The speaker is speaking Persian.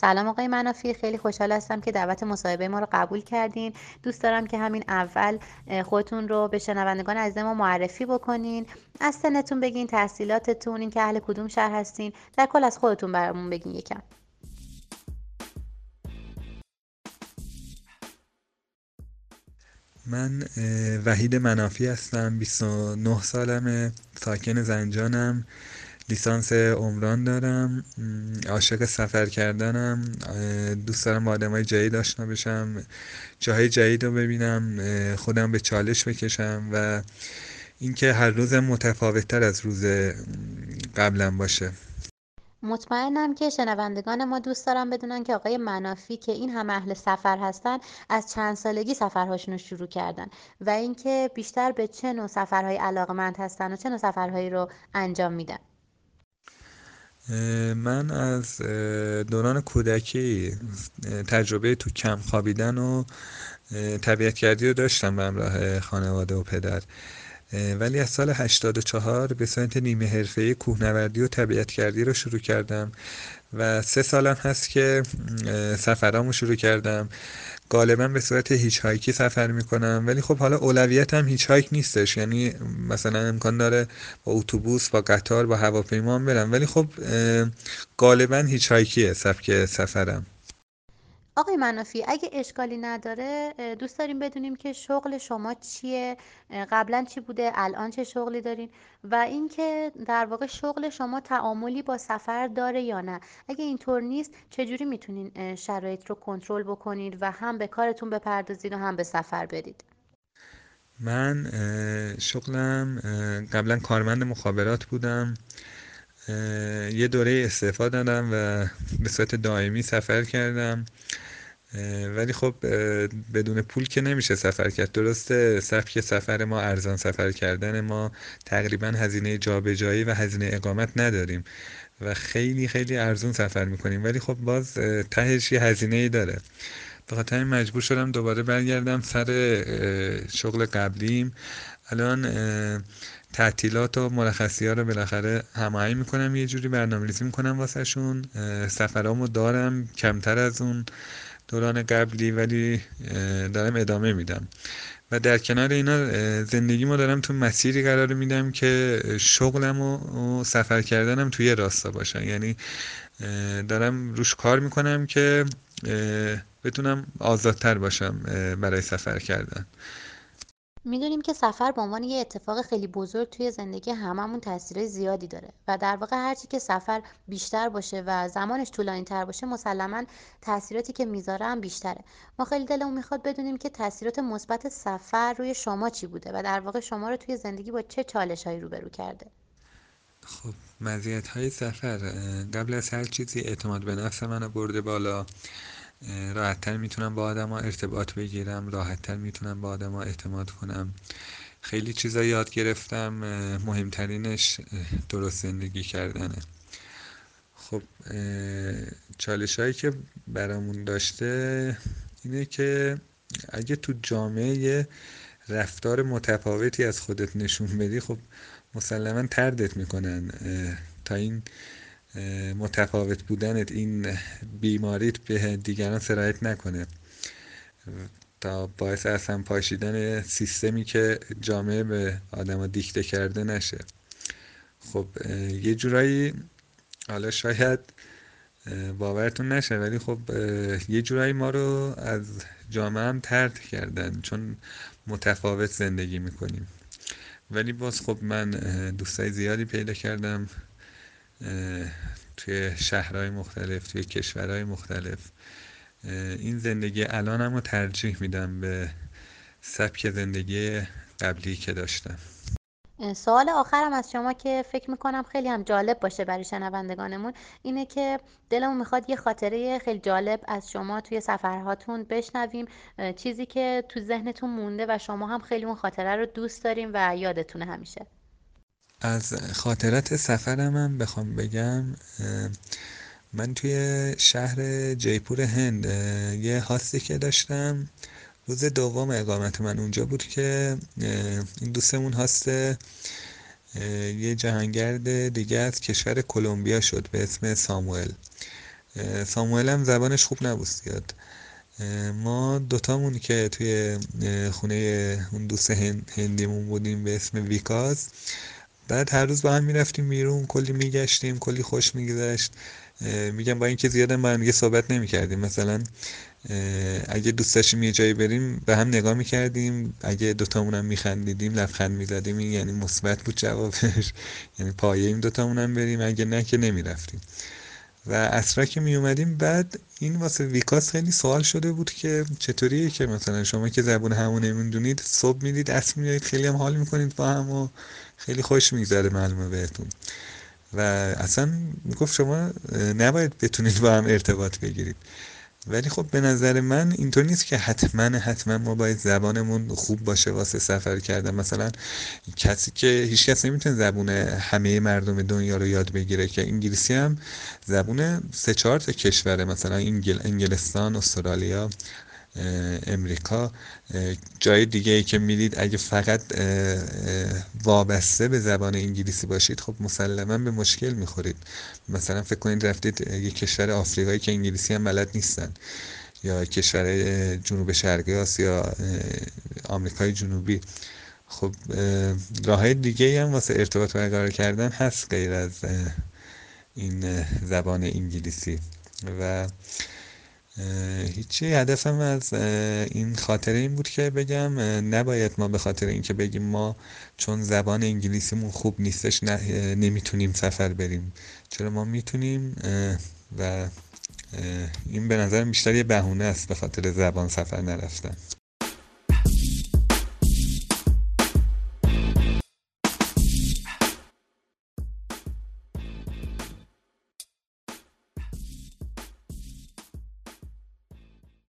سلام آقای منافی خیلی خوشحال هستم که دعوت مصاحبه ما رو قبول کردین. دوست دارم که همین اول خودتون رو به شنوندگان عزیز ما معرفی بکنین. از سنتون بگین تحصیلاتتون این که اهل کدوم شهر هستین. در کل از خودتون برامون بگین یکم. من وحید منافی هستم 29 سالمه ساکن زنجانم. لیسانس عمران دارم عاشق سفر کردنم دوست دارم با آدم های جدید آشنا بشم جاهای جدید رو ببینم خودم به چالش بکشم و اینکه هر روزم متفاوتتر از روز قبلم باشه. مطمئنم که شنوندگان ما دوست دارم بدونن که آقای منافی که این هم اهل سفر هستن از چند سالگی سفرهاشون رو شروع کردن و اینکه بیشتر به چه نوع سفرهای علاقمند هستن و چه نوع سفرهایی رو انجام میدن. من از دوران کودکی تجربه تو کم خوابیدن و طبیعت کردی رو داشتم به همراه خانواده و پدر. ولی از سال 84 به صورت نیمه حرفه‌ای کوهنوردی و طبیعت کردی رو شروع کردم. و سه سالم هست که سفرامو شروع کردم. غالبا به صورت هیچ هایکی سفر می‌کنم. ولی خب حالا اولویت هم هیچ هایک نیستش. یعنی مثلا امکان داره با اتوبوس با قطار با هواپیما برم. ولی خب غالبا هیچ هایکیه سبک سفرم. آقای منافی اگه اشکالی نداره دوست داریم بدونیم که شغل شما چیه قبلا چی بوده الان چه شغلی دارین و اینکه در واقع شغل شما تعاملی با سفر داره یا نه. اگه اینطور نیست چجوری می‌تونین شرایط رو کنترل بکنید و هم به کارتون بپردازید و هم به سفر برید؟ من شغلم قبلا کارمند مخابرات بودم. یه دوره استعفا دادم و به صورت دائمی سفر کردم. ولی خب بدون پول که نمیشه سفر کرد. درسته سبک سفر ما ارزان سفر کردن ما تقریبا هزینه جابجایی و هزینه اقامت نداریم و خیلی خیلی ارزون سفر می‌کنیم. ولی خب باز تهش یه هزینه ای داره. به خاطر مجبور شدم دوباره برگردم سر شغل قبلیم. الان تعطیلات و مرخصی ها رو بالاخره هماهنگ می‌کنم یه جوری برنامه ریزی می‌کنم واسه شون سفرامو دارم کمتر از اون دوران قبلی ولی دارم ادامه میدم. و در کنار اینا زندگی ما دارم تو مسیری قرار میدم که شغلم و سفر کردنم توی راستا باشن یعنی دارم روش کار می‌کنم که بتونم آزادتر باشم برای سفر کردن. می‌دونیم که سفر به عنوان یه اتفاق خیلی بزرگ توی زندگی هممون تاثیرهای زیادی داره و در واقع هرچی که سفر بیشتر باشه و زمانش طولانی تر باشه مسلما تاثیراتی که می‌ذاره هم بیشتره. ما خیلی دلمون می‌خواد بدونیم که تاثیرات مثبت سفر روی شما چی بوده و در واقع شما رو توی زندگی با چه چالش هایی روبرو کرده؟ خب مزیت های سفر قبل از هر چیزی اعتماد به نفس منو برده بالا. راحتتر می‌تونم با آدما ارتباط بگیرم راحتتر می‌تونم با آدما اعتماد کنم. خیلی چیزا یاد گرفتم مهمترینش درست زندگی کردنه. خب چالش هایی که برامون داشته اینه که اگه تو جامعه رفتار متفاوتی از خودت نشون بدی خب مسلما تردت می‌کنن. تا این متفاوت بودنت این بیماریت به دیگران سرایت نکنه. تا باعث اصلا پاشیدن سیستمی که جامعه به آدما دیکته کرده نشه. خب یه جورایی حالا شاید باورتون نشه ولی خب یه جورایی ما رو از جامعه هم ترد کردن چون متفاوت زندگی می‌کنیم. ولی باز خب من دوستای زیادی پیدا کردم. توی شهرهای مختلف توی کشورهای مختلف. این زندگی الانم رو ترجیح میدم به سبک زندگی قبلی که داشتم. سوال آخرم از شما که فکر می‌کنم خیلی هم جالب باشه برای شنوندگانمون اینه که دلمون می‌خواد یه خاطره خیلی جالب از شما توی سفرهاتون بشنویم. چیزی که تو ذهنتون مونده و شما هم خیلی اون خاطره رو دوست داریم و یادتونه همیشه. از خاطرات سفرم هم بخوام بگم من توی شهر جیپور هند یه هاستی که داشتم روز دوم اقامت من اونجا بود که این دوستمون هاست یه جهانگرد دیگه از کشور کلمبیا شد به اسم ساموئل. ساموئل هم زبانش خوب نبود زیاد. ما دوتامون که توی خونه اون دوست هندیمون بودیم به اسم ویکاز بعد هر روز با هم می‌رفتیم بیرون کلی میگشتیم کلی خوش میگذشت. میگم با اینکه زیادم با هم صحبت نمی‌کردیم. مثلا اگه دوست داشتیم یه جایی بریم به هم نگاه می‌کردیم. اگه دوتامون هم میخندیدیم لبخند می‌زدیم. یعنی مثبت بود جوابش. یعنی پایه این دوتامون هم بریم. اگه نه که نمی‌رفتیم. و اصرا که می اومدیم بعد این واسه ویکاس خیلی سوال شده بود که چطوریه که مثلا شما که زبون همون نمی‌دونید صبح می‌دید اصر می‌دید خیلی هم حال می‌کنید با هم و خیلی خوش میگذره معلومه بهتون. و اصلا گفت شما نباید بتونید با هم ارتباط بگیرید. ولی خب به نظر من اینطور نیست که حتما حتما ما باید زبانمون خوب باشه واسه سفر کردن. مثلا کسی که هیچ کس نمی‌تونه زبون همه مردم دنیا رو یاد بگیره که انگلیسی هم زبون سه چهار تا کشوره. مثلا انگل، انگلستان استرالیا. امریکا. جای دیگه ای که می‌دید اگه فقط وابسته به زبان انگلیسی باشید خب مسلما به مشکل می‌خورید. مثلا فکر کنید رفتید یه کشور آفریقایی که انگلیسی هم بلد نیستن یا کشور جنوب شرقی آسیا آمریکای جنوبی. خب راه دیگه هم واسه ارتباط برقرار کردن هست غیر از این زبان انگلیسی. و هیچی. هدفم از این خاطره این بود که بگم نباید ما به خاطر اینکه بگیم ما چون زبان انگلیسیمون خوب نیستش نمی‌تونیم سفر بریم. چرا ما می‌تونیم؟ و این به نظر بیشتر یه بهونه است به خاطر زبان سفر نرفتن.